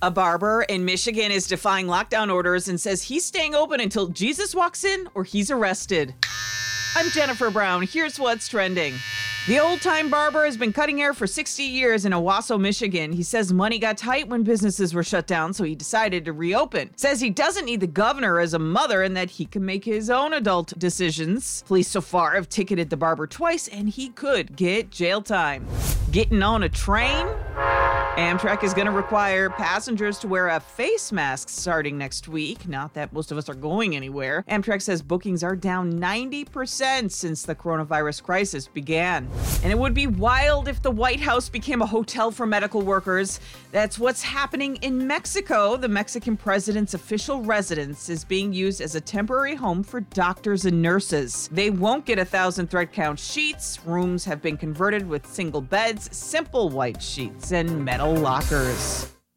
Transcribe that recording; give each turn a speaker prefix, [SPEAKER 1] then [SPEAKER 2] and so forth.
[SPEAKER 1] A barber in Michigan is defying lockdown orders and says he's staying open until Jesus walks in or he's arrested. I'm Jennifer Brown. Here's what's trending. The old time barber has been cutting hair for 60 years in Owosso, Michigan. He says money got tight when businesses were shut down, so he decided to reopen. Says he doesn't need the governor as a mother and that he can make his own adult decisions. Police so far have ticketed the barber twice, and he could get jail time. Getting on a train? Amtrak is going to require passengers to wear a face mask starting next week. Not that most of us are going anywhere. Amtrak says bookings are down 90% since the coronavirus crisis began. And it would be wild if the White House became a hotel for medical workers. That's what's happening in Mexico. The Mexican president's official residence is being used as a temporary home for doctors and nurses. They won't get a thousand thread count sheets. Rooms have been converted with single beds, simple white sheets, and metal lockers.